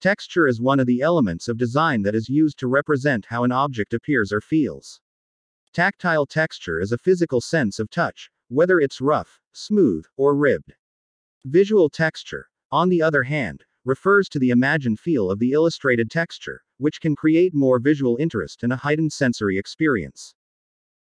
Texture is one of the elements of design that is used to represent how an object appears or feels. Tactile texture is a physical sense of touch, whether it's rough, smooth, or ribbed. Visual texture, on the other hand, refers to the imagined feel of the illustrated texture, which can create more visual interest and a heightened sensory experience.